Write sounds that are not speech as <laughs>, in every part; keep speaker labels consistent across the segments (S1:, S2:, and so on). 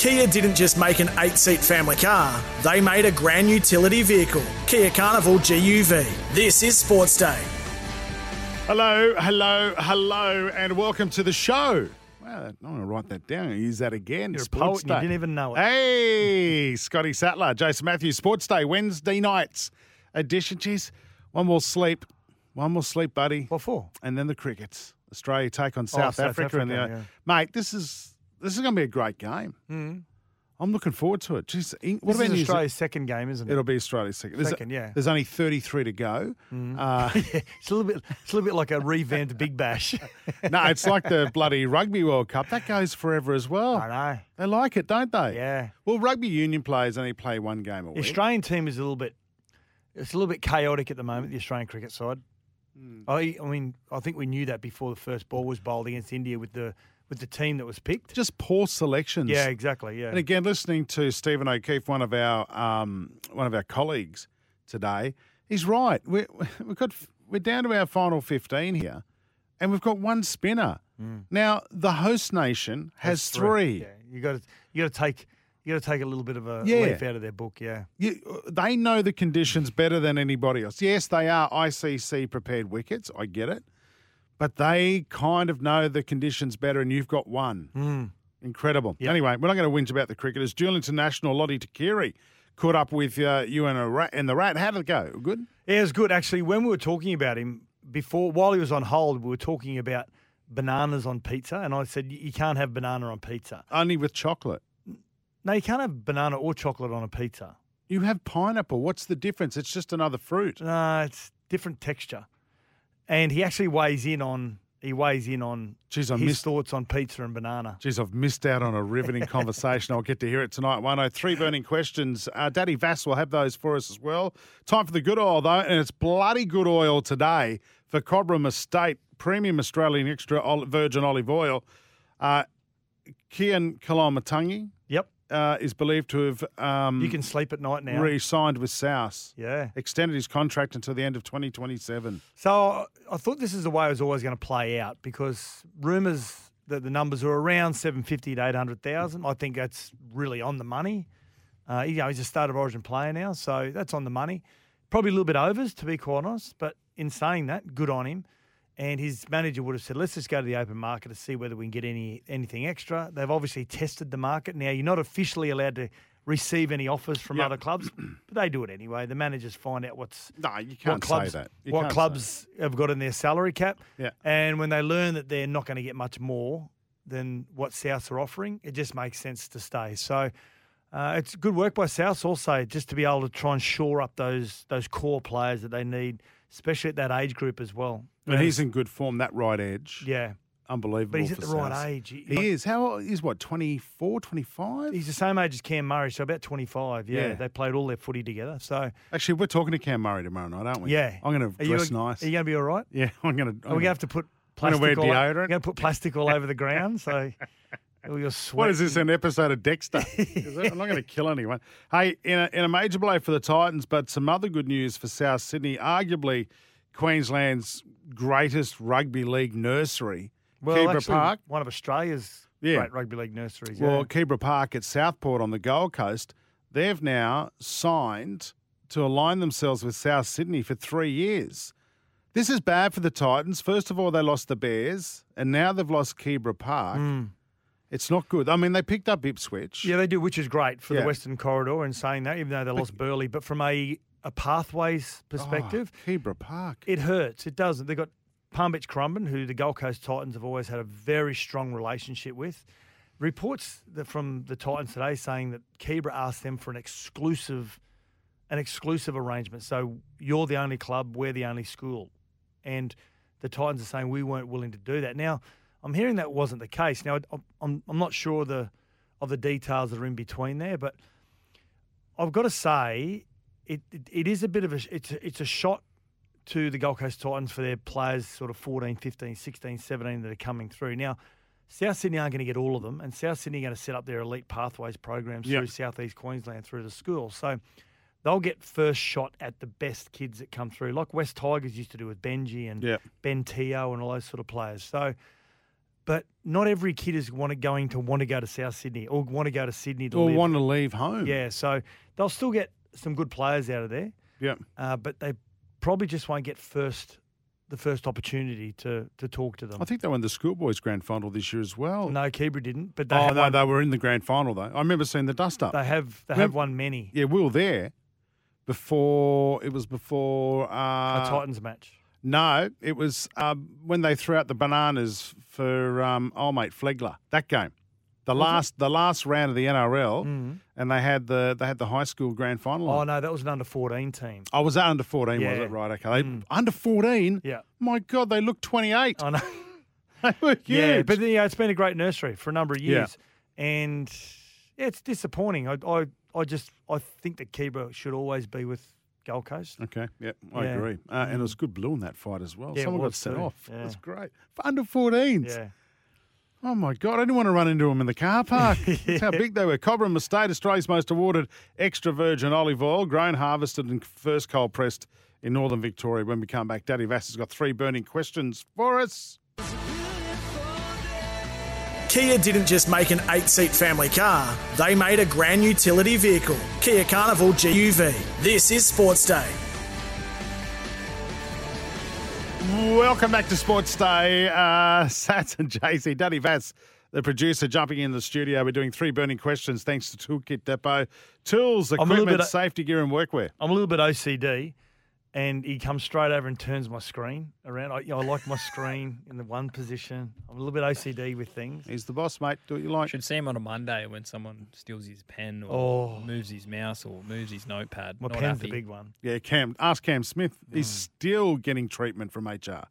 S1: Kia didn't just make an eight seat family car, they made a grand utility vehicle, Kia Carnival GUV. This is Sports Day.
S2: Hello, hello, hello, and welcome to the show. Wow, I'm going to write that down and use that again.
S3: You're a
S2: Sports
S3: poet and you
S2: Day.
S3: didn't even know it.
S2: Hey, Scotty Sattler, Jason Matthews, Sports Day, Wednesday nights edition. Geez, one more sleep. One more sleep, buddy.
S3: What for?
S2: And then the crickets. Australia take on oh, South,
S3: South
S2: Africa. and the,
S3: Africa,
S2: Mate, this is this is going to be a great game. I'm looking forward to it. Jeez, what
S3: This
S2: about
S3: is
S2: New Zealand?
S3: Australia's second game, isn't it?
S2: It'll be Australia's second. There's,
S3: Second, yeah.
S2: There's only 33 to go. Uh, <laughs>
S3: it's a little bit. It's a little bit like a revamped Big Bash. <laughs>
S2: no, it's like the bloody Rugby World Cup. That goes forever as well.
S3: I know.
S2: They like it, don't they?
S3: Yeah.
S2: Well, rugby union players only play one game a
S3: The
S2: week.
S3: Australian team is a little bit. It's a little bit chaotic at the moment. The Australian cricket side.
S2: Hmm.
S3: I, I mean, I think we knew that before the first ball was bowled against India with the with the team that was picked.
S2: Just poor selections.
S3: Yeah, exactly. Yeah.
S2: And again, listening to Stephen O'Keefe, one of our um, one of our colleagues today, he's right. We're, we've got we're down to our final fifteen here, and we've got one spinner. Now the host nation has
S3: That's
S2: three.
S3: Yeah, you got to you got to take you got to take a little bit of a
S2: Yeah.
S3: leaf out of their book. Yeah.
S2: You, they know the conditions better than anybody else. Yes, they are ICC prepared wickets. I get it. But they kind of know the conditions better, and you've got one. Incredible.
S3: Yep.
S2: Anyway, we're not going to whinge about the cricketers. Dual International Lote Tuqiri caught up with uh, you and, a rat, and the rat. How did it go? Good?
S3: Yeah, it was good. Actually, when we were talking about him before, while he was on hold, we were talking about bananas on pizza, and I said, "You can't have banana on pizza."
S2: Only with chocolate.
S3: No, you can't have banana or chocolate on a pizza.
S2: You have pineapple. What's the difference? It's just another fruit.
S3: No, it's different texture. And he actually weighs in on he weighs in on
S2: Jeez, I
S3: his
S2: missed-
S3: thoughts on pizza and banana.
S2: Geez, I've missed out on a riveting <laughs> conversation. I'll get to hear it tonight. 103 burning questions. Uh, Daddy Vass will have those for us as well. Time for the good oil, though, and it's bloody good oil today for Cobram Estate Premium Australian Extra Virgin Olive Oil. Uh, Keaon
S3: Koloamatangi
S2: uh, is believed to have um,
S3: you can sleep at night now.
S2: re-signed with South.
S3: yeah.
S2: Extended his contract until the end of 2027.
S3: So I thought this is the way it was always going to play out because rumours that the numbers are around 750 to 800,000. I think that's really on the money. Uh, you know, he's a start of origin player now, so that's on the money. Probably a little bit overs, to be quite honest, but in saying that, good on him. And his manager would have said, let's just go to the open market to see whether we can get any anything extra. They've obviously tested the market. Now, you're not officially allowed to receive any offers from
S2: Yep.
S3: other clubs, <clears throat> but they do it anyway. The managers find out what's
S2: No, you
S3: what
S2: can't
S3: clubs,
S2: say that. You
S3: what clubs have got in their salary cap.
S2: Yeah.
S3: And when they learn that they're not going to get much more than what Souths are offering, it just makes sense to stay. So uh, it's good work by Souths also just to be able to try and shore up those those core players that they need, especially at that age group as well.
S2: And he's in good form, that right edge.
S3: yeah,
S2: Unbelievable.
S3: but he's at the right age. He,
S2: He is. How old? He's what, 24, 25?
S3: He's the same age as Cam Murray, so about 25. Yeah,
S2: Yeah.
S3: they played all their footy together. So
S2: Actually, we're talking to Cam Murray tomorrow night, aren't we?
S3: yeah,
S2: I'm going
S3: Are
S2: to
S3: you-
S2: dress nice.
S3: Are you going to be all right? <laughs>
S2: yeah, I'm going to.
S3: Are we going to have to put
S2: I'm gonna
S3: plastic
S2: wear deodorant.
S3: Going to put plastic all over the ground, so all your sweat. <laughs>
S2: What is this, an episode of Dexter? <laughs> I'm not going to kill anyone. Hey, in a, in a major blow for the Titans, but some other good news for South Sydney, arguably Queensland's greatest rugby league nursery,
S3: Well, actually,
S2: Park.
S3: one of Australia's
S2: Yeah.
S3: great rugby league nurseries.
S2: Well,
S3: yeah.
S2: Keebra Park at Southport on the Gold Coast, they've now signed to align themselves with South Sydney for three years. This is bad for the Titans. First of all, they lost the Bears, and now they've lost Keebra Park. Hmm. It's not good. I mean, they picked up Ipswich.
S3: Yeah, they do, which is great for
S2: Yeah.
S3: the Western Corridor. And saying that, even though they lost Burleigh, but from a a pathways oh, perspective,
S2: Oh, Keebra Park.
S3: it hurts. It doesn't. They've got Palm Beach Currumbin, who the Gold Coast Titans have always had a very strong relationship with. Reports that from the Titans today saying that Keebra asked them for an exclusive, an exclusive arrangement. So you're the only club, we're the only school, and the Titans are saying we weren't willing to do that. Now I'm hearing that wasn't the case. Now I'm I'm not sure the of the details that are in between there. But I've got to say, it, it, it is a bit of a it's a, it's a shot to the Gold Coast Titans for their players, sort of 14, 15, 16, 17 that are coming through now. South Sydney aren't going to get all of them, and South Sydney are going to set up their elite pathways programs
S2: Yep.
S3: through Southeast Queensland through the schools. So they'll get first shot at the best kids that come through, like West Tigers used to do with Benji and
S2: Yep.
S3: Ben Teo and all those sort of players. So, but not every kid is want to, going to want to go to South Sydney or want to go to Sydney to
S2: Or
S3: live.
S2: want to leave home.
S3: Yeah, so they'll still get some good players out of there,
S2: Yep.
S3: uh, but they probably just won't get first the first opportunity to to talk to them.
S2: I think they won the schoolboys grand final this year as well.
S3: no, Keebra didn't, but they
S2: oh, no,
S3: won,
S2: they were in the grand final though. I remember seeing the dust up.
S3: they have they have won many
S2: yeah, we were there before. It was before. Uh,
S3: a Titans match.
S2: No, it was um, when they threw out the bananas for um, old mate Flegler. That game, the last the last round of the NRL, and they had the they had the high school grand final.
S3: Mm. Oh no, that was an under fourteen team.
S2: I was that under fourteen, was
S3: Yeah. Mm.
S2: it? Right, okay. They, Under fourteen.
S3: Yeah,
S2: My God, they look twenty eight.
S3: I know. <laughs>
S2: They were huge.
S3: Yeah, but yeah, it's been a great nursery for a number of
S2: Yeah.
S3: years, and yeah, it's disappointing. I, I, I just I think that Keebra should always be with Gold Coast.
S2: Okay, yep, I
S3: Yeah.
S2: agree. Uh, and it was good blue in that fight as well.
S3: Yeah, it
S2: Someone got
S3: was
S2: sent
S3: too.
S2: off.
S3: Yeah.
S2: It was great. For under 14s.
S3: Yeah,
S2: Oh my God, I didn't want to run into them in the car park. <laughs> That's how big they were. Cobram Estate, Australia's most awarded extra virgin olive oil, grown, harvested, and first cold pressed in northern Victoria. When we come back, Daddy Vass has got three burning questions for us.
S1: Kia didn't just make an eight seat family car, they made a grand utility vehicle, Kia Carnival GUV. This is Sports Day.
S2: Welcome back to Sports Day. Uh, <laughs> Sats and JC, Daddy Vass, the producer, jumping in the studio. We're doing three burning questions thanks to Toolkit Depot. Tools,
S3: I'm a little
S2: equipment,
S3: bit-
S2: safety gear, and workwear.
S3: I'm a little bit OCD, and he comes straight over and turns my screen around. I, you know, I like my screen <laughs> in the one position. I'm a little bit OCD with things.
S2: He's the boss, mate. Do what you like.
S4: Should see him on a Monday when someone steals his pen or
S3: Oh.
S4: moves his mouse or moves his notepad.
S3: My
S4: Not
S3: pen's
S4: happy.
S3: the big one.
S2: Yeah, Cam. Ask Cam Smith. He's
S3: Mm.
S2: still getting treatment from HR.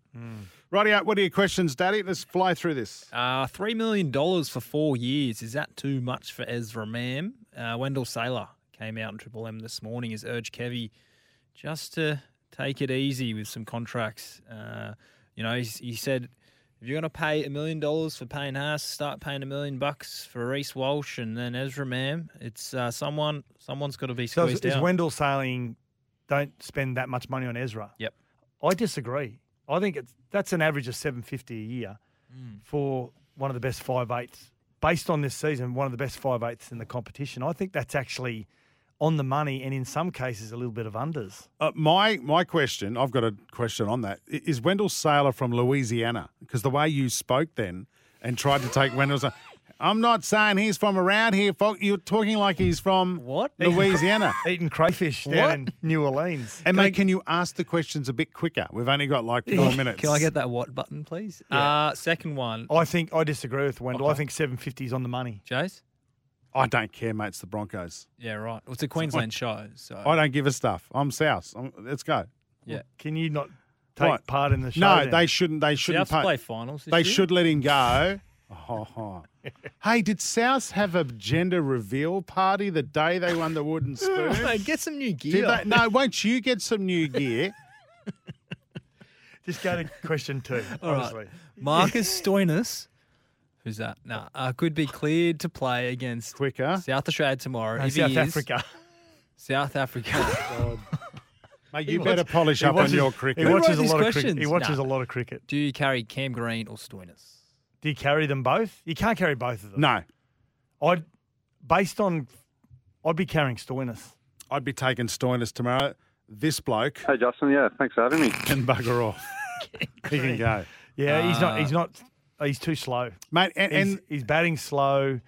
S2: Righty out. What are your questions, Daddy? Let's fly through this.
S4: Uh, $3 million for four years. Is that too much for Ezra Mam? Uh, Wendell Sailor came out in Triple M this morning, has urged Kevy just to take it easy with some contracts. Uh, you know, he's, he said, if you're going to pay a million dollars for Payne Haas, start paying a million bucks for Reece Walsh and then Ezra Mam. It's uh, someone, someone's got to be
S3: So is,
S4: squeezed
S3: is. Wendell saying, don't spend that much money on Ezra?
S4: Yep.
S3: I disagree. I think it's that's an average of 750 a year for one of the best five eighths. Based on this season, one of the best five eighths in the competition. I think that's actually on the money and in some cases a little bit of unders.
S2: Uh, my my question. I've got a question on that. Is Wendell Sailor from Louisiana? Because the way you spoke then and tried to take Wendell's. I'm not saying he's from around here, folk. You're talking like he's from
S4: What?
S2: Louisiana. <laughs>
S3: Eating crayfish down
S4: What?
S3: in New Orleans.
S2: And mate, can you ask the questions a bit quicker? We've only got like four <laughs> minutes.
S4: Can I get that what button, please? Uh, second one,
S3: I think I disagree with Wendell. I think 750 is on the money.
S4: Jace?
S2: I don't care, mate. It's the Broncos.
S4: Yeah, right. Well, it's a Queensland show, so
S2: I don't give a stuff. I'm South. I'm, let's go.
S4: yeah.
S3: Can you not take
S2: What?
S3: part in the show?
S2: No,
S3: then?
S2: they shouldn't. They shouldn't
S4: Souths
S2: pay.
S4: play finals. This
S2: They
S4: year?
S2: should let him go. <laughs> Oh, oh. hey, did South have a gender reveal party the day they won the wooden spoon?
S4: Mate, get some new
S2: Did
S4: gear.
S2: they? No, won't you get some new gear? <laughs>
S3: Just go to question two,
S4: All right.
S3: honestly.
S4: Marcus Stoinis, who's that? No, uh, could be cleared to play against
S2: Quicker.
S4: South Australia tomorrow.
S3: No,
S4: if
S3: South
S4: he is,
S3: Africa.
S4: South Africa. <laughs>
S2: Mate, you better polish up on your cricket.
S3: He
S4: Who
S3: watches
S4: wrote
S3: a
S4: these
S3: lot of cricket.
S4: questions?
S3: He watches
S4: Nah.
S3: a lot of cricket.
S4: Do you carry Cam Green or Stoinis?
S3: Do you carry them both? You can't carry both of them.
S2: No,
S3: I'd based on I'd be carrying Stoinis.
S2: I'd be taking Stoinis tomorrow. This bloke
S5: Hey, Justin. Yeah, thanks for having me.
S2: can bugger off. <laughs> he can go,
S3: Yeah, he's not
S4: Uh,
S3: he's not Oh, he's too slow.
S2: mate. And,
S3: He's,
S2: and
S3: he's batting slow.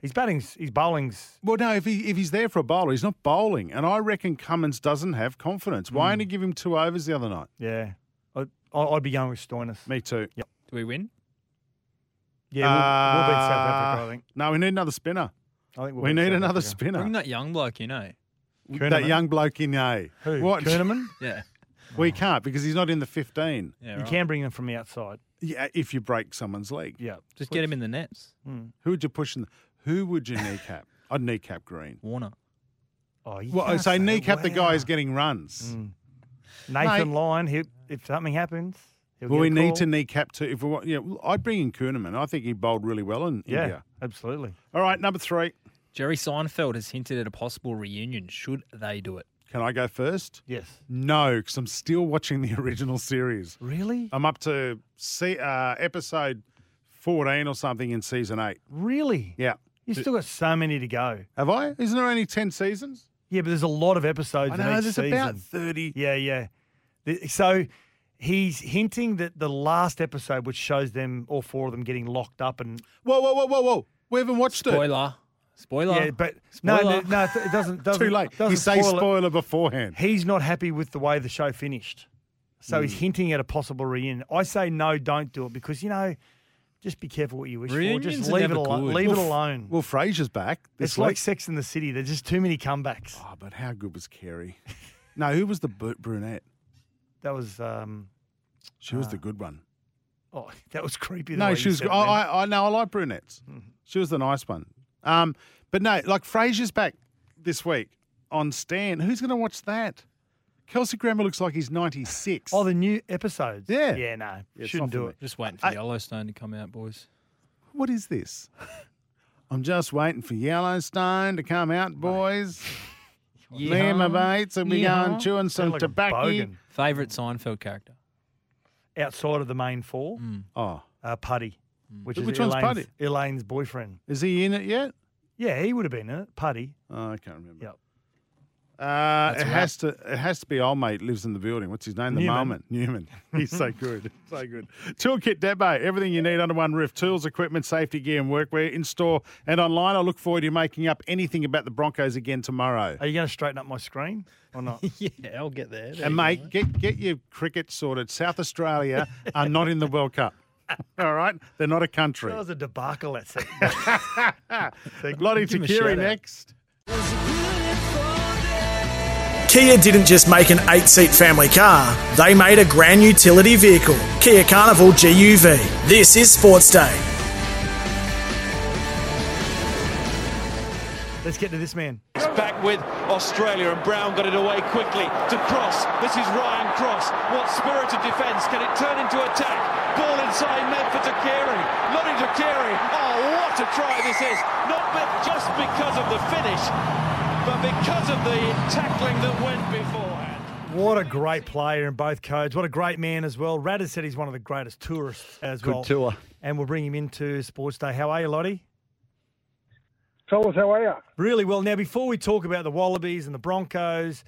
S3: He's batting he's bowling's
S2: well, no, if he if he's there for a bowler, he's not bowling. And I reckon Cummins doesn't have confidence. Why hmm. only give him two overs the other night?
S3: yeah. I'd, I'd be going with Stoinis.
S2: Me too.
S4: Do we win?
S3: Yeah, we'll, we'll beat South
S2: Uh,
S3: Africa, I uh, think.
S2: No, we need another spinner.
S3: I think we'll
S2: We need
S3: South
S2: another
S3: Africa.
S2: spinner.
S4: Bring that young bloke, you know.
S2: Eh?
S3: That
S2: young bloke in A.
S3: Who?
S2: What?
S3: Kuhnemann? <laughs>
S4: Yeah.
S2: We can't because he's not in the 15.
S4: Yeah,
S3: You
S4: right.
S3: can bring them from the outside.
S2: Yeah, if you break someone's leg.
S3: Yeah.
S4: Just get him in the nets. Hmm.
S2: Who would you push in? The, Who would you kneecap? <laughs> I'd kneecap Green.
S4: Warner.
S3: Oh, you
S2: Well, I say
S3: that.
S2: kneecap the guy who's getting runs. Hmm.
S3: Nathan
S2: Mate.
S3: Lyon. He, if something happens, he'll
S2: Well,
S3: get
S2: we
S3: a
S2: need
S3: call.
S2: to kneecap too. If we want, yeah, I'd bring in Kuhnemann. I think he bowled really well in
S3: Yeah,
S2: India.
S3: absolutely.
S2: All right, number three.
S4: Jerry Seinfeld has hinted at a possible reunion. Should they do it?
S2: Can I go first?
S3: Yes.
S2: No, because I'm still watching the <laughs> original series.
S3: Really?
S2: I'm up to see, uh, episode 14 or something in season eight.
S3: Really?
S2: Yeah.
S3: You've still got so many to go.
S2: Have I? Isn't there only 10 seasons?
S3: Yeah, but there's a lot of episodes
S2: I
S3: in
S2: know,
S3: each
S2: there's
S3: season.
S2: about 30.
S3: Yeah, yeah. The- So he's hinting that the last episode, which shows them all four of them getting locked up, and
S2: Whoa, whoa, whoa, whoa, whoa. We haven't watched it.
S4: Spoiler. Spoiler.
S3: yeah, but no, no, no, it doesn't. <laughs> doesn't
S2: Too late.
S3: Doesn't
S2: You say
S3: spoil
S2: spoiler beforehand.
S3: He's not happy with the way the show finished, so
S2: Hmm.
S3: he's hinting at a possible reunion. I say no, don't do it because you know, just be careful what you wish for.
S4: Reunions
S3: Just
S4: are
S3: leave it
S4: never
S3: alone.
S4: good.
S3: Leave it
S2: Well, f-
S3: alone.
S2: Well, Frasier's back this
S3: it's
S2: week.
S3: like Sex in the City. There's just too many comebacks.
S2: Oh, but how good was Carrie? no, who was the brunette?
S3: That was um,
S2: She was the good one.
S3: oh, <laughs> that was creepy. the
S2: No,
S3: way
S2: she
S3: you
S2: was.
S3: said
S2: I,
S3: it, man.
S2: I, I know. I like brunettes. She was the nice one. Um, but no, like Frasier's back this week on Stan. Who's going to watch that? Kelsey Grammer looks like he's ninety six.
S3: Oh, the new episodes.
S2: Yeah.
S3: yeah, no,
S2: it's
S3: shouldn't do it.
S4: Just waiting for Yellowstone to come out, boys.
S2: what is this? I'm just waiting for Yellowstone to come out, boys. <laughs> Me and my mates will be
S4: Yeehaw.
S2: going chewing some
S3: like
S2: tobacco.
S4: Favorite Seinfeld character?
S3: Outside of the main four,
S2: Oh,
S3: uh, Puddy, which is
S2: one's
S3: Elaine's,
S2: Puddy?
S3: Elaine's boyfriend.
S2: is he in it yet?
S3: Yeah, he would have been in it. Puddy.
S2: Oh, I can't remember.
S3: Yep.
S2: Uh, it has to. It has to be old mate lives in the building. What's his name? The
S3: Newman.
S2: moment Newman. He's so <laughs> good, so good. Toolkit Depot. Everything you need under one roof: tools, equipment, safety gear, and workwear in store and online. I look forward to making up anything about the Broncos again tomorrow.
S3: Are you going to straighten up my screen or not? <laughs>
S4: yeah, I'll get there. There
S2: And
S4: you
S2: mate,
S4: go.
S2: get get your cricket sorted. South Australia are not in the World Cup. <laughs> All right, they're not a country.
S3: that was a debacle. That segment.
S2: Lote
S4: Give 'em Tuqiri
S2: next.
S1: Kia didn't just make an eight seat family car, they made a grand utility vehicle. Kia Carnival GUV. This is Sports Day.
S3: Let's get to this man.
S5: It's back with Australia and Brown got it away quickly to Cross. This is Ryan Cross. What spirit of defence? Can it turn into attack? Ball inside net for Tuqiri. Lote Tuqiri. Oh, what a try this is. Not be- just because of the finish, but because of the tackling that went beforehand.
S3: What a great player in both codes. What a great man as well. Rad has said he's one of the greatest tourists as
S6: Good
S3: well.
S6: tour.
S3: And we'll bring him into Sports Day. How are you, Lote?
S7: Fellas, how are you?
S3: Really well. Now, before we talk about the Wallabies and the Broncos,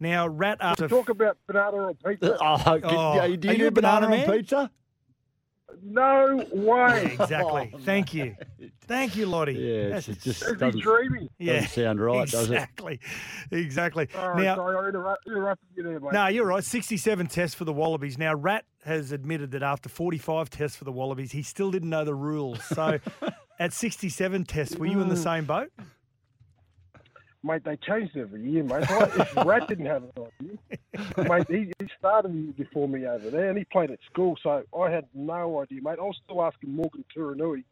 S3: now Rat after
S7: Talk about banana on pizza.
S6: Uh, oh, oh, good-
S3: Oh,
S6: yeah, do
S3: are
S6: you
S3: you
S6: do
S3: a banana
S6: banana, on
S3: man?
S6: pizza?
S7: No way.
S3: exactly. Oh, Thank you. Thank you, Lote.
S6: Yeah,
S3: That's-
S6: it just
S7: Is he
S6: doesn't,
S7: dreaming?
S6: doesn't sound right, does it?
S3: exactly. <laughs> Exactly.
S7: All right,
S3: now,
S7: sorry, I interrupt, interrupted you there, mate.
S3: No, you're right. 67 tests for the Wallabies. Now, Rat has admitted that after 45 tests for the Wallabies, he still didn't know the rules. So, <laughs> at 67 tests, were you in the same boat?
S7: Mate, they changed every year, mate. If Rat didn't have an idea, <laughs> mate, he, he started before me over there, and he played at school, so I had no idea, mate. I was still asking Morgan Turinui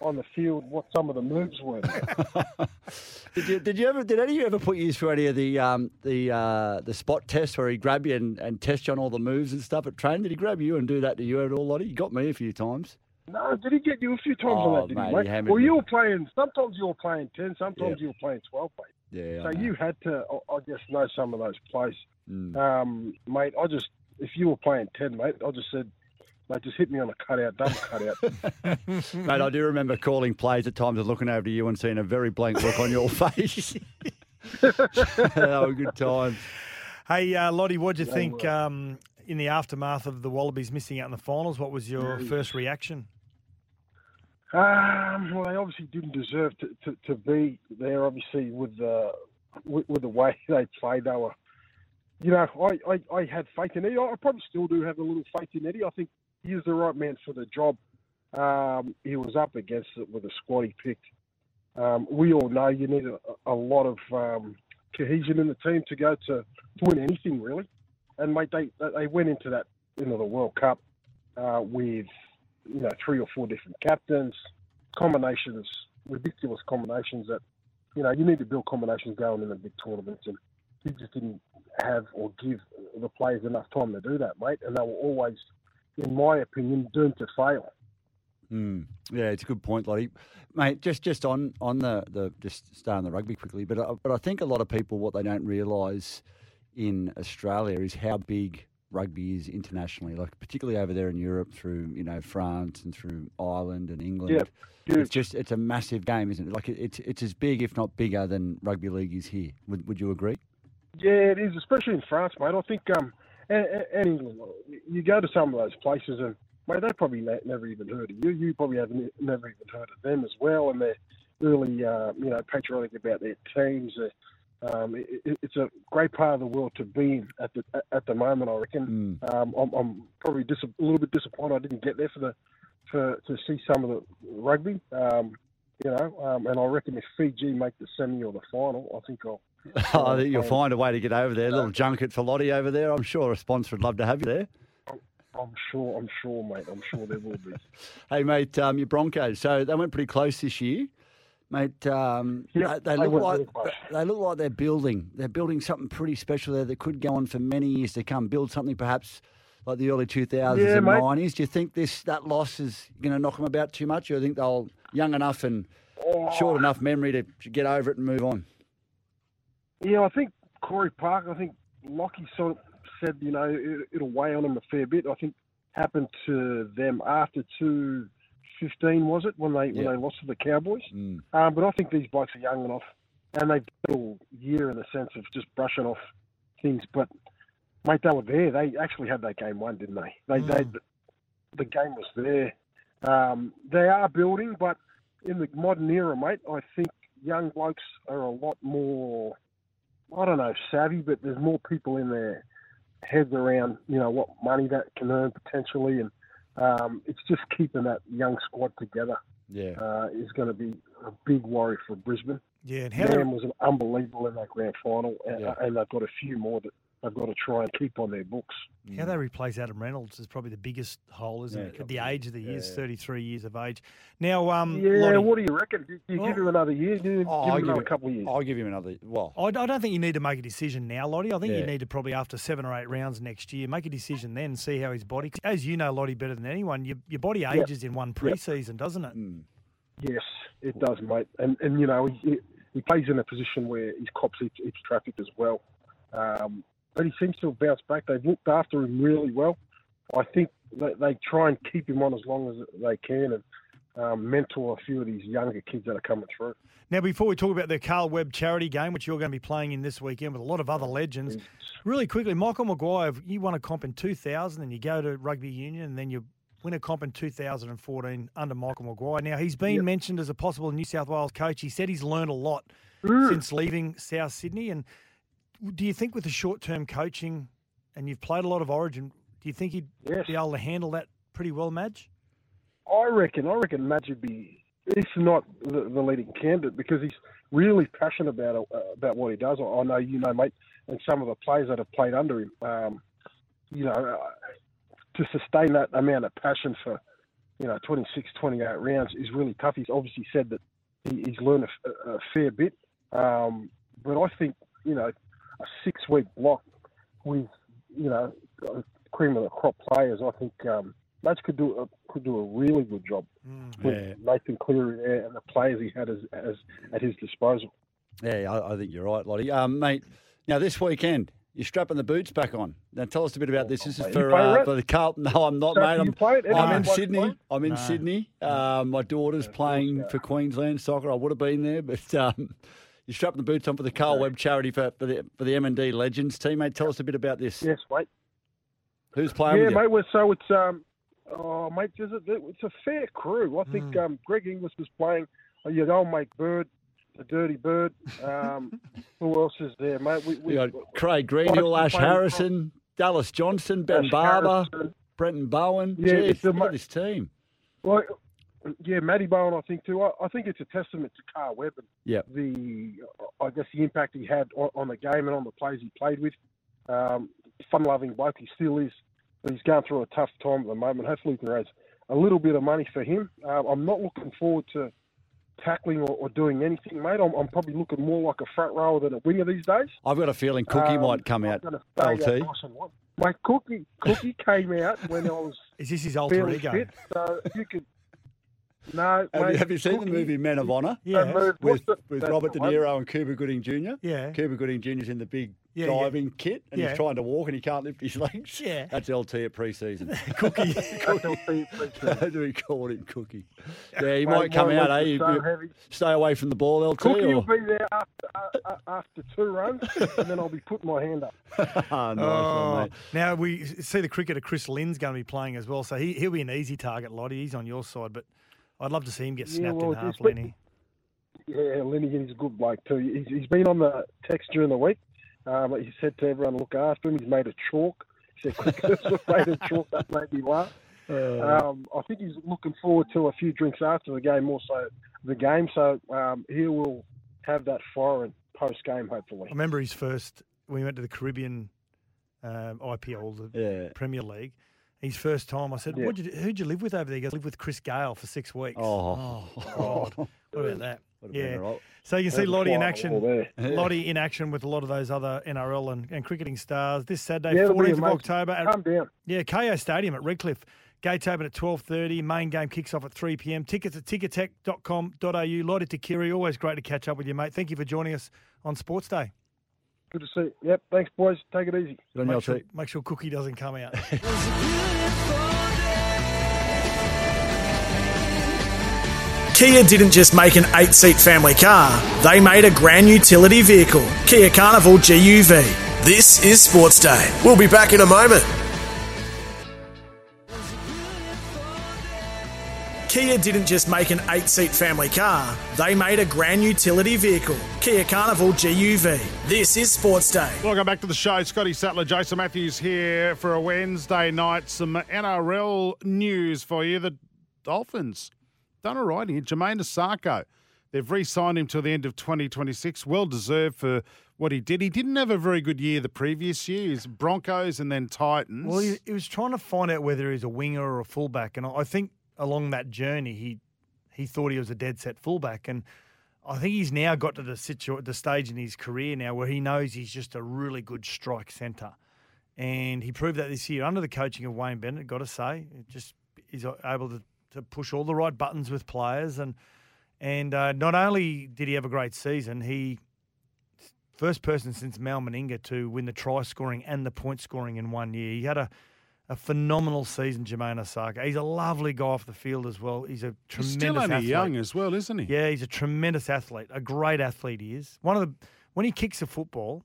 S7: on the field what some of the moves were. <laughs>
S6: Did you, did you ever? Did any of you ever put you through any of the um, the uh, the spot tests where he grab you and, and test you on all the moves and stuff at training? Did he grab you and do that to you at all, Lote? He got me a few times.
S7: No, did he get you a few times
S6: Oh,
S7: on that, did
S6: mate,
S7: he,
S6: he
S7: mate?
S6: hammered
S7: well, you were playing, sometimes you were playing 10, sometimes
S6: Yeah.
S7: you were playing 12, mate.
S6: Yeah.
S7: So you had to, I I guess, know some of those plays.
S6: Mm.
S7: Um, mate, I just, if you were playing 10, mate, I just said, mate, just hit me on a cutout, double cutout. <laughs> <laughs>
S6: Mate, I do remember calling plays at times and looking over to you and seeing a very blank look on your <laughs> face. that were good times.
S3: Hey, uh, Lote, what do you think um, in the aftermath of the Wallabies missing out in the finals? What was your first reaction?
S7: Um, well, they obviously didn't deserve to, to, to be there. Obviously, with the with, with the way <laughs> they played, they were. You know, I, I, I had faith in Eddie. I probably still do have a little faith in Eddie. I think he is the right man for the job. Um, he was up against it with a squad he picked. Um, we all know you need a, a lot of um, cohesion in the team to go to, to win anything really. And mate, they they went into that into the World Cup uh, with you know three or four different captains, combinations ridiculous combinations that you know you need to build combinations going in the big tournaments, and he just didn't have or give the players enough time to do that, mate. And they were always, in my opinion, doomed to fail.
S6: Mm. Yeah, it's a good point, Lote. Mate, just just on on the, the just stay on the rugby quickly, but I, but I think a lot of people what they don't realise in Australia is how big rugby is internationally, like particularly over there in Europe through you know France and through Ireland and England.
S7: Yeah,
S6: It's just it's a massive game, isn't it? Like it, it's it's as big, if not bigger, than rugby league is here. Would would you agree?
S7: Yeah, it is, especially in France, mate. I think um, and, and England. You go to some of those places, and mate, they probably ne- never even heard of you. You probably have ne- never even heard of them as well, and they're really, uh, you know, patriotic about their teams. Uh, um, it, it, it's a great part of the world to be in at the at the moment. I reckon.
S6: Mm.
S7: Um, I'm, I'm probably dis- a little bit disappointed I didn't get there for the for to see some of the rugby. Um, you know, um, and I reckon if Fiji make the semi or the final, I think I'll. <laughs>
S6: I think you'll find a way to get over there. A little junket for Lote over there. I'm sure a sponsor would love to have you there.
S7: I'm sure. I'm sure, mate. I'm sure there will be. <laughs>
S6: Hey, mate, um, your Broncos. So they went pretty close this year, mate. Um,
S7: Yeah,
S6: they, they look like they look like they're building. They're building something pretty special there that could go on for many years to come. Build something perhaps like the early 2000s
S7: Yeah,
S6: and 90s. Do you think this that loss is going to knock them about too much, or do you think they'll young enough and
S7: Oh.
S6: short enough memory to, to get over it and move on?
S7: Yeah, I think Corey Park. I think Lockie sort of said, you know, it, it'll weigh on them a fair bit. I think happened to them after two fifteen, was it when they when they lost to the Cowboys?
S6: Mm.
S7: Um, but I think these blokes are young enough, and they did all year in the sense of just brushing off things. But mate, they were there. They actually had that game won, didn't they? They, they the game was there. Um, they are building, but in the modern era, mate, I think young blokes are a lot more. I don't know, savvy, but there's more people in their heads around, you know, what money that can earn potentially, and um, it's just keeping that young squad together
S6: Yeah.
S7: uh, is going to be a big worry for Brisbane.
S3: Yeah, and how they
S7: Nam was an unbelievable in that grand final, and,
S6: Yeah.
S7: and they've got a few more that they've got to try and keep on their books.
S3: How they replace Adam Reynolds is probably the biggest hole, isn't
S6: Yeah,
S3: it? At the age of the years,
S6: yeah.
S3: 33 years of age. Now, um,
S7: yeah,
S3: Lote,
S7: what do you reckon? Do you
S3: Oh.
S7: give him another year? Do you
S6: Oh,
S7: give
S6: I'll
S7: him
S6: give
S7: another
S6: it-
S7: couple of years?
S6: I'll give him another. Well,
S3: I, I don't think you need to make a decision now, Lote. I think
S6: Yeah.
S3: you need to probably after seven or eight rounds next year make a decision then, see how his body. As you know, Lote, better than anyone, your, your body ages in one pre-season, doesn't it?
S6: mm,
S7: Yes, it does, mate. And and you know he, he plays in a position where his cops heaps, heaps traffic as well. Um, but he seems to have bounced back. They've looked after him really well. I think they, they try and keep him on as long as they can and um, mentor a few of these younger kids that are coming through.
S3: Now, before we talk about the Carl Webb charity game, which you're going to be playing in this weekend with a lot of other legends, really quickly, Michael Maguire, you won a comp in 2000 and you go to rugby union and then you win a comp in 2014 under Michael Maguire. Now, he's been mentioned as a possible New South Wales coach. He said he's learned a lot since leaving South Sydney. And do you think with the short term coaching and you've played a lot of Origin, do you think he'd
S7: Yes.
S3: be able to handle that pretty well, Madge?
S7: I reckon. I reckon Madge would be, if not the, the leading candidate, because he's really passionate about uh, about what he does. I, I know you know, mate, and some of the players that have played under him. Um, you know, uh, to sustain that amount of passion for, you know, 26, 28 rounds is really tough. He's obviously said that he, he's learned a fair bit, um, but I think you know, a six-week block with you know, cream of the crop players. I think. Um, Madge could do a, could do a really good job with
S6: Yeah.
S7: Nathan Cleary there and the players he had as, as at his disposal.
S6: Yeah, I, I think you're right, Lote. Um, mate, now this weekend, you're strapping the boots back on. Now tell us a bit about this. This is for, uh, for the Carlton. No, I'm not,
S7: So,
S6: mate. I'm,
S7: you play it? Any
S6: I'm in Sydney. I'm in Sydney. Um, my daughter's playing for Queensland soccer. I would have been there, but um, you're strapping the boots on for the Carl Webb charity for, for the for the M&D Legends teammate. Tell us a bit about this.
S7: Yes, mate.
S6: Who's playing
S7: yeah,
S6: with you?
S7: mate. Well, so it's um, oh, mate, there's a, it's a fair crew. I think
S6: Hmm.
S7: um, Greg Inglis was playing. Oh, your old mate Bird, the Dirty Bird. Um, <laughs> who else is there, mate? We,
S6: We got Craig Greenhill, Ash
S7: playing
S6: Harrison, Dallas Johnson, Ben
S7: Ash
S6: Barber,
S7: Harrison.
S6: Brenton Bowen.
S7: Yeah,
S6: Jeez,
S7: it's a
S6: look
S7: ma-
S6: at this team.
S7: Well, yeah, Matty Bowen, I think too. I, I think it's a testament to Carl Webb and
S6: Yep.
S7: the, I guess, the impact he had on, on the game and on the players he played with. Um, fun-loving bloke, he still is. But he's going through a tough time at the moment. Hopefully, he can raise a little bit of money for him. Um, I'm not looking forward to tackling or, or doing anything, mate. I'm, I'm probably looking more like a front rower than a winger these days.
S6: I've got a feeling Cookie
S7: Um,
S6: might come
S7: I'm
S6: out. LT.
S7: out nice and wide. My cookie cookie came out when I was <laughs>
S3: Is this his alter ego?
S7: fit, so you could. No,
S6: Have,
S7: mate,
S6: you, have you seen the movie Men of Honor?
S3: Yeah.
S7: That
S6: With, with Robert De. Niro and Cuba Gooding Jr.
S3: Yeah.
S6: Cuba Gooding Jr.'s in the big
S3: Yeah, yeah.
S6: diving kit and
S3: Yeah.
S6: he's trying to walk and he can't lift his legs.
S3: Yeah.
S6: That's LT at pre-season. <laughs> <laughs>
S3: Cookie.
S7: That's what we- we-
S6: do we call him Cookie? Yeah, he
S7: Mate,
S6: might come out, eh?
S7: legs are
S6: You-
S7: so
S6: you- stay away from the ball, LT.
S7: Cookie
S6: or?
S7: will be there after, uh, uh, after two runs, and then I'll be putting my hand up. <laughs>
S6: Ah, nice one,
S3: Oh,
S6: mate.
S3: now we see the cricketer Chris Lynn's going to be playing as well, so he he'll be an easy target, Lote. He's on your side, but I'd love to see him get
S7: Yeah,
S3: snapped
S7: well,
S6: uh,
S3: in half,
S7: it's been-
S3: Lenny.
S7: Yeah, Linegan's a good bloke too. He's, he's been on the text during the week. Um, he said to everyone, look after him. He's made a chalk. He said, cricketers <laughs> have <laughs> made a chalk. That made me laugh. Um, I think he's looking forward to a few drinks after the game, more so the game. So um, he will have that foreign post game, hopefully.
S3: I remember his first when we went to the Caribbean um, IPL, the
S6: Yeah.
S3: Premier League. His first time, I said,
S7: Yeah.
S3: What'd you, "Who'd you live with over there?" He goes, "Live with Chris Gayle for six weeks."
S6: Oh, oh
S3: God. <laughs> what about that? Yeah.
S6: right.
S3: So you can see Lote in
S7: fly on the
S3: action. <laughs> Lote in action with a lot of those other NRL and, and cricketing stars this Saturday,
S7: Yeah,
S3: 14th of. October. At,
S7: Calm down.
S3: yeah, Kayo Stadium at Redcliffe. Gates open at 12.30. Main game kicks off at 3 p.m. Tickets at ticketek.com.au. Lote Tuqiri, always great to catch up with you, mate. Thank you for joining us on Sports Day.
S7: Good to see you. Yep, thanks, boys. Take it easy.
S6: Good on you,
S3: Make sure, make sure Cookie doesn't come out. <laughs>
S1: Kia didn't just make an eight seat family car, they made a grand utility vehicle. Kia Carnival GUV. This is Sports Day. We'll be back in a moment. Kia didn't just make an eight seat family car, they made a grand utility vehicle. Kia Carnival GUV. This is Sports Day.
S2: Welcome back to the show. Scotty Sattler, Jason Matthews here for a Wednesday night. Some NRL news for you. The Dolphins done all right here. Jamayne Isaako, they've re-signed him till the end of 2026. Well deserved for what he did. He didn't have a very good year the previous year. He's Broncos and then Titans.
S3: Well, he, he was trying to find out whether he's a winger or a fullback, and I I think along that journey, he he thought he was a dead set fullback, and I think he's now got to the situ- the stage in his career now where he knows he's just a really good strike centre, and he proved that this year under the coaching of Wayne Bennett. Got to say, it just he's able to, to push all the right buttons with players, and and uh, not only did he have a great season, he first person since Mal Meninga to win the try scoring and the point scoring in one year. He had a, a phenomenal season, Jamayne Isaako. He's a lovely guy off the field as well. He's a
S2: He's
S3: tremendous
S2: still only
S3: athlete.
S2: young as well, isn't he?
S3: Yeah, he's a tremendous athlete, a great athlete. He is one of the when he kicks a football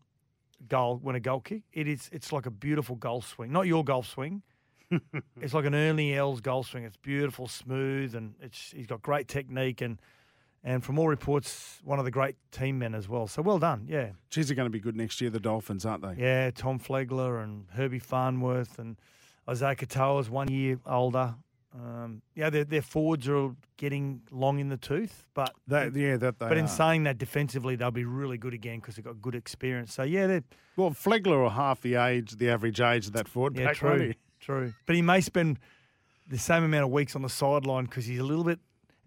S3: goal, when a goal kick, it is it's like a beautiful golf swing. Not your golf swing. <laughs> it's like an Ernie Els golf swing. It's beautiful, smooth, and it's he's got great technique and and from all reports, one of the great team men as well. So well done, yeah.
S2: Geez, they're going to be good next year, the Dolphins, aren't they?
S3: Yeah, Tom Flegler and Herbie Farnworth and Isaiah Katoa's one year older. Um, yeah, their, their forwards are getting long in the tooth, but
S2: That, yeah, that they
S3: but in
S2: are.
S3: saying that, defensively they'll be really good again because they've got good experience. So yeah, they're
S2: Well, Flegler or half the age, the average age of that forward
S3: yeah,
S2: pack,
S3: true, true. But he may spend the same amount of weeks on the sideline because he's a little bit,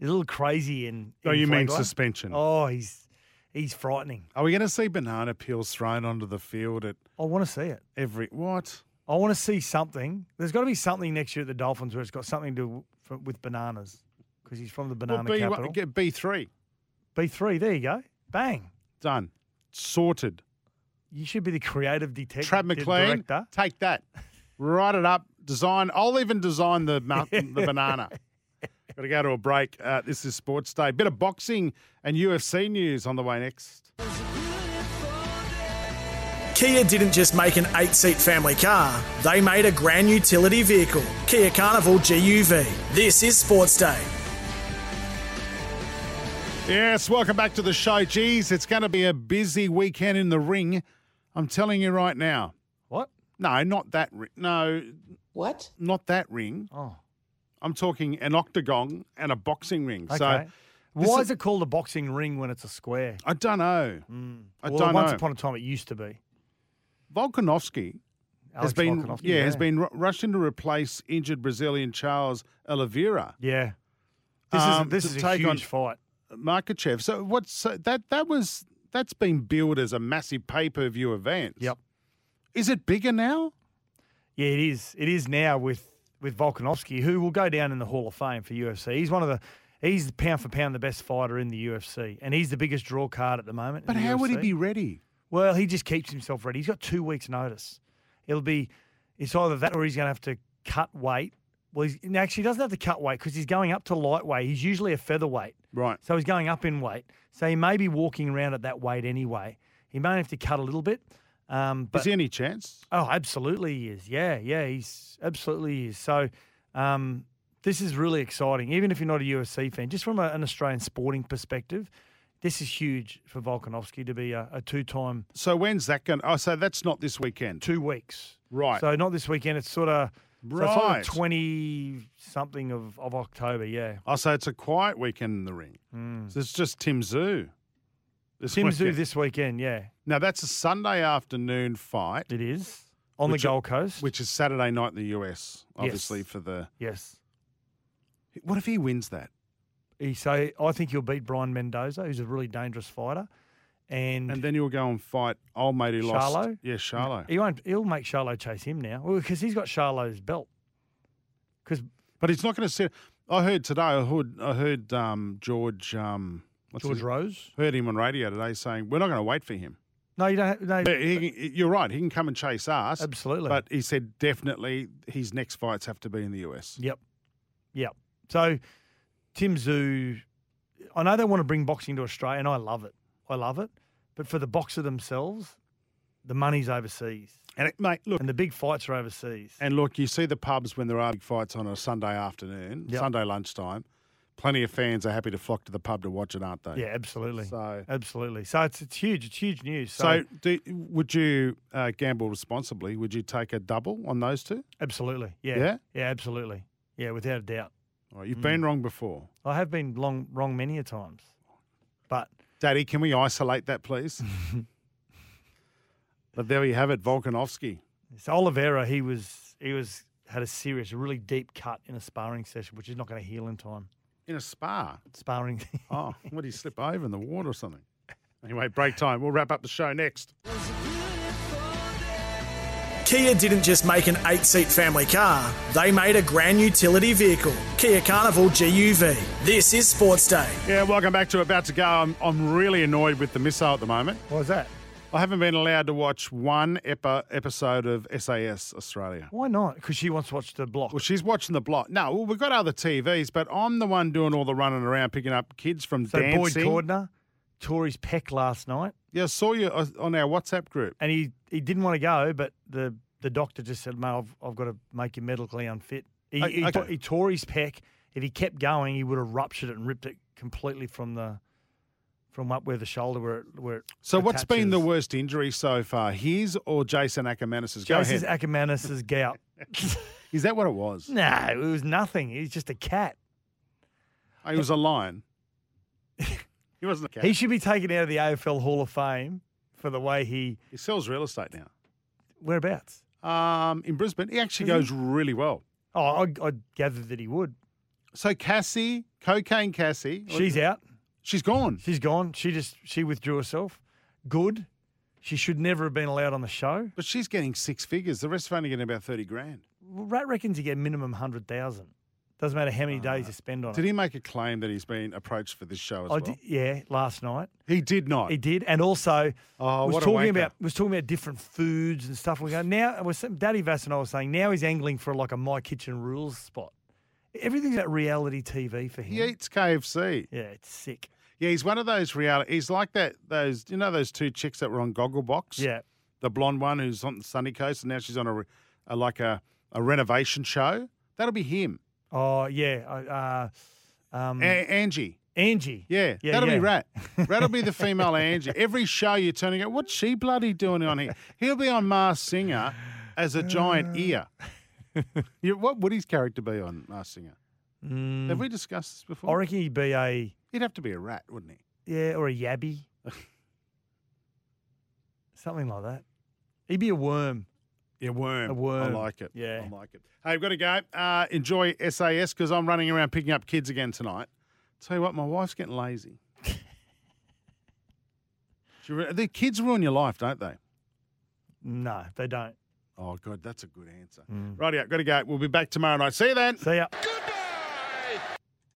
S3: a little crazy in.
S2: Oh, you mean suspension?
S3: Oh, he's he's frightening.
S2: Are we going to see banana peels thrown onto the field at
S3: I want to see it.
S2: every what?
S3: I want to see something. There's got to be something next year at the Dolphins where it's got something to do f- with bananas because he's from the
S2: Well,
S3: banana
S2: B,
S3: capital.
S2: get B three
S3: B three, there you go. Bang.
S2: done, sorted.
S3: You should be the creative detective.
S2: Trav McLean,
S3: director.
S2: take that, write it up, design. I'll even design the the banana. <laughs> Got to go to a break. Uh, this is Sports Day. Bit of boxing and UFC news on the way next.
S1: Kia didn't just make an eight seat family car, they made a grand utility vehicle. Kia Carnival GUV. This is Sports Day.
S2: Yes, welcome back to the show. Geez, it's going to be a busy weekend in the ring. I'm telling you right now.
S3: What?
S2: No, not that. ring. no,
S8: What?
S2: not that ring.
S3: Oh,
S2: I'm talking an octagon and a boxing ring.
S3: okay.
S2: So this
S3: Why
S2: is-
S3: is it called a boxing ring when it's a square?
S2: I don't know. Hmm. I
S3: well,
S2: don't
S3: once
S2: know.
S3: upon a time it used to be.
S2: Volkanovski has been
S3: Volkanovski,
S2: yeah, has been ru- rushed in to replace injured Brazilian Charles Oliveira.
S3: Yeah. This
S2: Um,
S3: is this is a
S2: take
S3: huge
S2: on-
S3: fight.
S2: Makhachev. So what's so that? That was that's been billed as a massive pay per view event.
S3: Yep.
S2: Is it bigger now?
S3: Yeah, it is. It is now with with Volkanovski, who will go down in the Hall of Fame for UFC. He's one of the he's pound for pound the best fighter in the UFC, and he's the biggest draw card at the moment.
S2: But how would he be ready?
S3: Well, he just keeps himself ready. He's got two weeks' notice. It'll be it's either that or he's going to have to cut weight. Well, he's actually he doesn't have to cut weight because he's going up to lightweight. He's usually a featherweight,
S2: Right.
S3: so he's going up in weight. So he may be walking around at that weight anyway. He may have to cut a little bit. Um, but
S2: Is there any chance?
S3: Oh, absolutely he is. Yeah, yeah, he's absolutely he is. So um, this is really exciting. Even if you're not a UFC fan, just from a, an Australian sporting perspective, this is huge for Volkanovski to be a, a two-time
S2: So when's that going? Oh, so that's not this weekend.
S3: two weeks.
S2: Right.
S3: So not this weekend. It's sort of so
S2: Right.
S3: of twenty something of, of October. Yeah.
S2: Oh, so it's a quiet weekend in the ring. Hmm. So it's just Tim Tszyu. This
S3: Tim
S2: Tszyu
S3: this weekend. Yeah,
S2: Now that's a Sunday afternoon fight,
S3: it is on the Gold Coast.
S2: which is Saturday night in the US. Obviously for the.
S3: yes.
S2: What if he wins that?
S3: He so I think he'll beat Brian Mendoza, who's a really dangerous fighter, and,
S2: And then he'll go and fight old mate who lost.
S3: Charlo?
S2: Yeah, Charlo.
S3: He won't. He'll make Charlo chase him now because he's got Charlo's belt. Because
S2: But he's not going to sit. I heard today. I heard. I heard um, George. Um, what's
S3: George
S2: his-
S3: Rose.
S2: Heard him on radio today saying we're not going to wait for him.
S3: No, you don't. Have,
S2: No, he, you're right. He can come and chase us.
S3: absolutely.
S2: But he said definitely his next fights have to be in the US.
S3: Yep. Yep. So Tim Tszyu, I know they want to bring boxing to Australia, and I love it. I love it. But for the boxer themselves, the money's overseas.
S2: And it, mate, look,
S3: And the big fights are overseas.
S2: and look, you see the pubs when there are big fights on a Sunday afternoon,
S3: Yep.
S2: Sunday lunchtime. Plenty of fans are happy to flock to the pub to watch it, aren't they?
S3: yeah, absolutely.
S2: So,
S3: absolutely. So it's it's huge. It's huge news. So,
S2: so do, would you uh, gamble responsibly? Would you take a double on those two?
S3: absolutely. Yeah.
S2: Yeah?
S3: Yeah, absolutely. Yeah, without a doubt.
S2: All right, you've
S3: Mm.
S2: been wrong before.
S3: I have been long wrong many a times. But
S2: Daddy, can we isolate that, please? <laughs> but there you have it, Volkanovski.
S3: so Oliveira, he was he was had a serious, really deep cut in a sparring session, which is not going to heal in time.
S2: In a spa.
S3: Sparring.
S2: Oh, what did he <laughs> slip over in the water or something? Anyway, break time. We'll wrap up the show next.
S1: Kia didn't just make an eight seat family car, they made a grand utility vehicle. Kia Carnival GUV. This is Sports Day.
S2: Yeah, welcome back to About to Go. I'm, I'm really annoyed with the missile at the moment.
S3: what was that?
S2: I haven't been allowed to watch one epi- episode of SAS Australia.
S3: Why not? Because she wants to watch the block.
S2: Well, she's watching the block. No, well, we've got other TVs, but I'm the one doing all the running around, picking up kids from
S3: so Boyd
S2: dancing.
S3: Cordner tore his pec last night,
S2: Yeah, I saw you uh, on our WhatsApp group.
S3: and he, he didn't want to go, but the, the doctor just said, "Mate, I've, I've got to make you medically unfit." He,
S2: O-
S3: he,
S2: okay.
S3: he tore his pec. If he kept going, he would have ruptured it and ripped it completely from the from up where the shoulder where it, where it
S2: So, what's been the worst injury so far? His or Jason Ackermanis's? Go
S3: Jason
S2: ahead.
S3: Ackermanis's gout. <laughs>
S2: Is that what it was?
S3: no, it was nothing. He's just a cat.
S2: Oh, he was a lion. <laughs> he wasn't.
S3: He should be taken out of the AFL Hall of Fame for the way he
S2: He sells real estate now.
S3: whereabouts.
S2: Um, in Brisbane, he actually goes really well.
S3: Oh, I, I gathered that he would.
S2: So Cassie, cocaine Cassie,
S3: She's out.
S2: she's gone.
S3: She's gone. She just she withdrew herself. Good. She should never have been allowed on the show.
S2: But she's getting six figures. The rest of them are only getting about thirty grand.
S3: Well, Rat reckons you get minimum hundred thousand. Doesn't matter how many days ah. you spend on it.
S2: Did
S3: it.
S2: he make a claim that he's been approached for this show as
S3: I
S2: well?
S3: did, yeah, last night
S2: He did not.
S3: he did, and also
S2: oh,
S3: was
S2: what a
S3: talking
S2: wanker.
S3: about was talking about different foods and stuff. We go now. Was Daddy Vass and I was saying now he's angling for like a My Kitchen Rules spot. Everything's about reality TV for him.
S2: He eats KFC.
S3: Yeah, it's sick.
S2: Yeah, he's one of those reality. He's like that. Those you know those two chicks that were on Gogglebox.
S3: Yeah,
S2: the blonde one who's on the sunny coast, and now she's on a, re- a like a, a renovation show. That'll be him,
S3: Oh yeah, uh, um,
S2: A- Angie.
S3: Angie.
S2: Yeah,
S3: Yeah,
S2: that'll
S3: yeah.
S2: be Rat. <laughs> Rat'll be the female Angie. Every show you're turning out, what's she bloody doing on here? He'll be on Masked Singer as a giant ear. You- what would his character be on Masked Singer?
S3: Mm,
S2: Have we discussed this before?
S3: I reckon he'd be a
S2: He'd have to be a rat, wouldn't he?
S3: yeah or a yabby, <laughs> something like that. He'd be a worm.
S2: Yeah, worm.
S3: A worm.
S2: I like it.
S3: Yeah.
S2: I like it. Hey, we've got to go. Uh, enjoy SAS because I'm running around picking up kids again tonight. Tell you what, my wife's getting lazy. <laughs> Re- the kids ruin your life, don't they?
S3: No, they don't.
S2: Oh, God, that's a good answer. Rightio, got to go. We'll be back tomorrow night. See you then.
S3: See ya.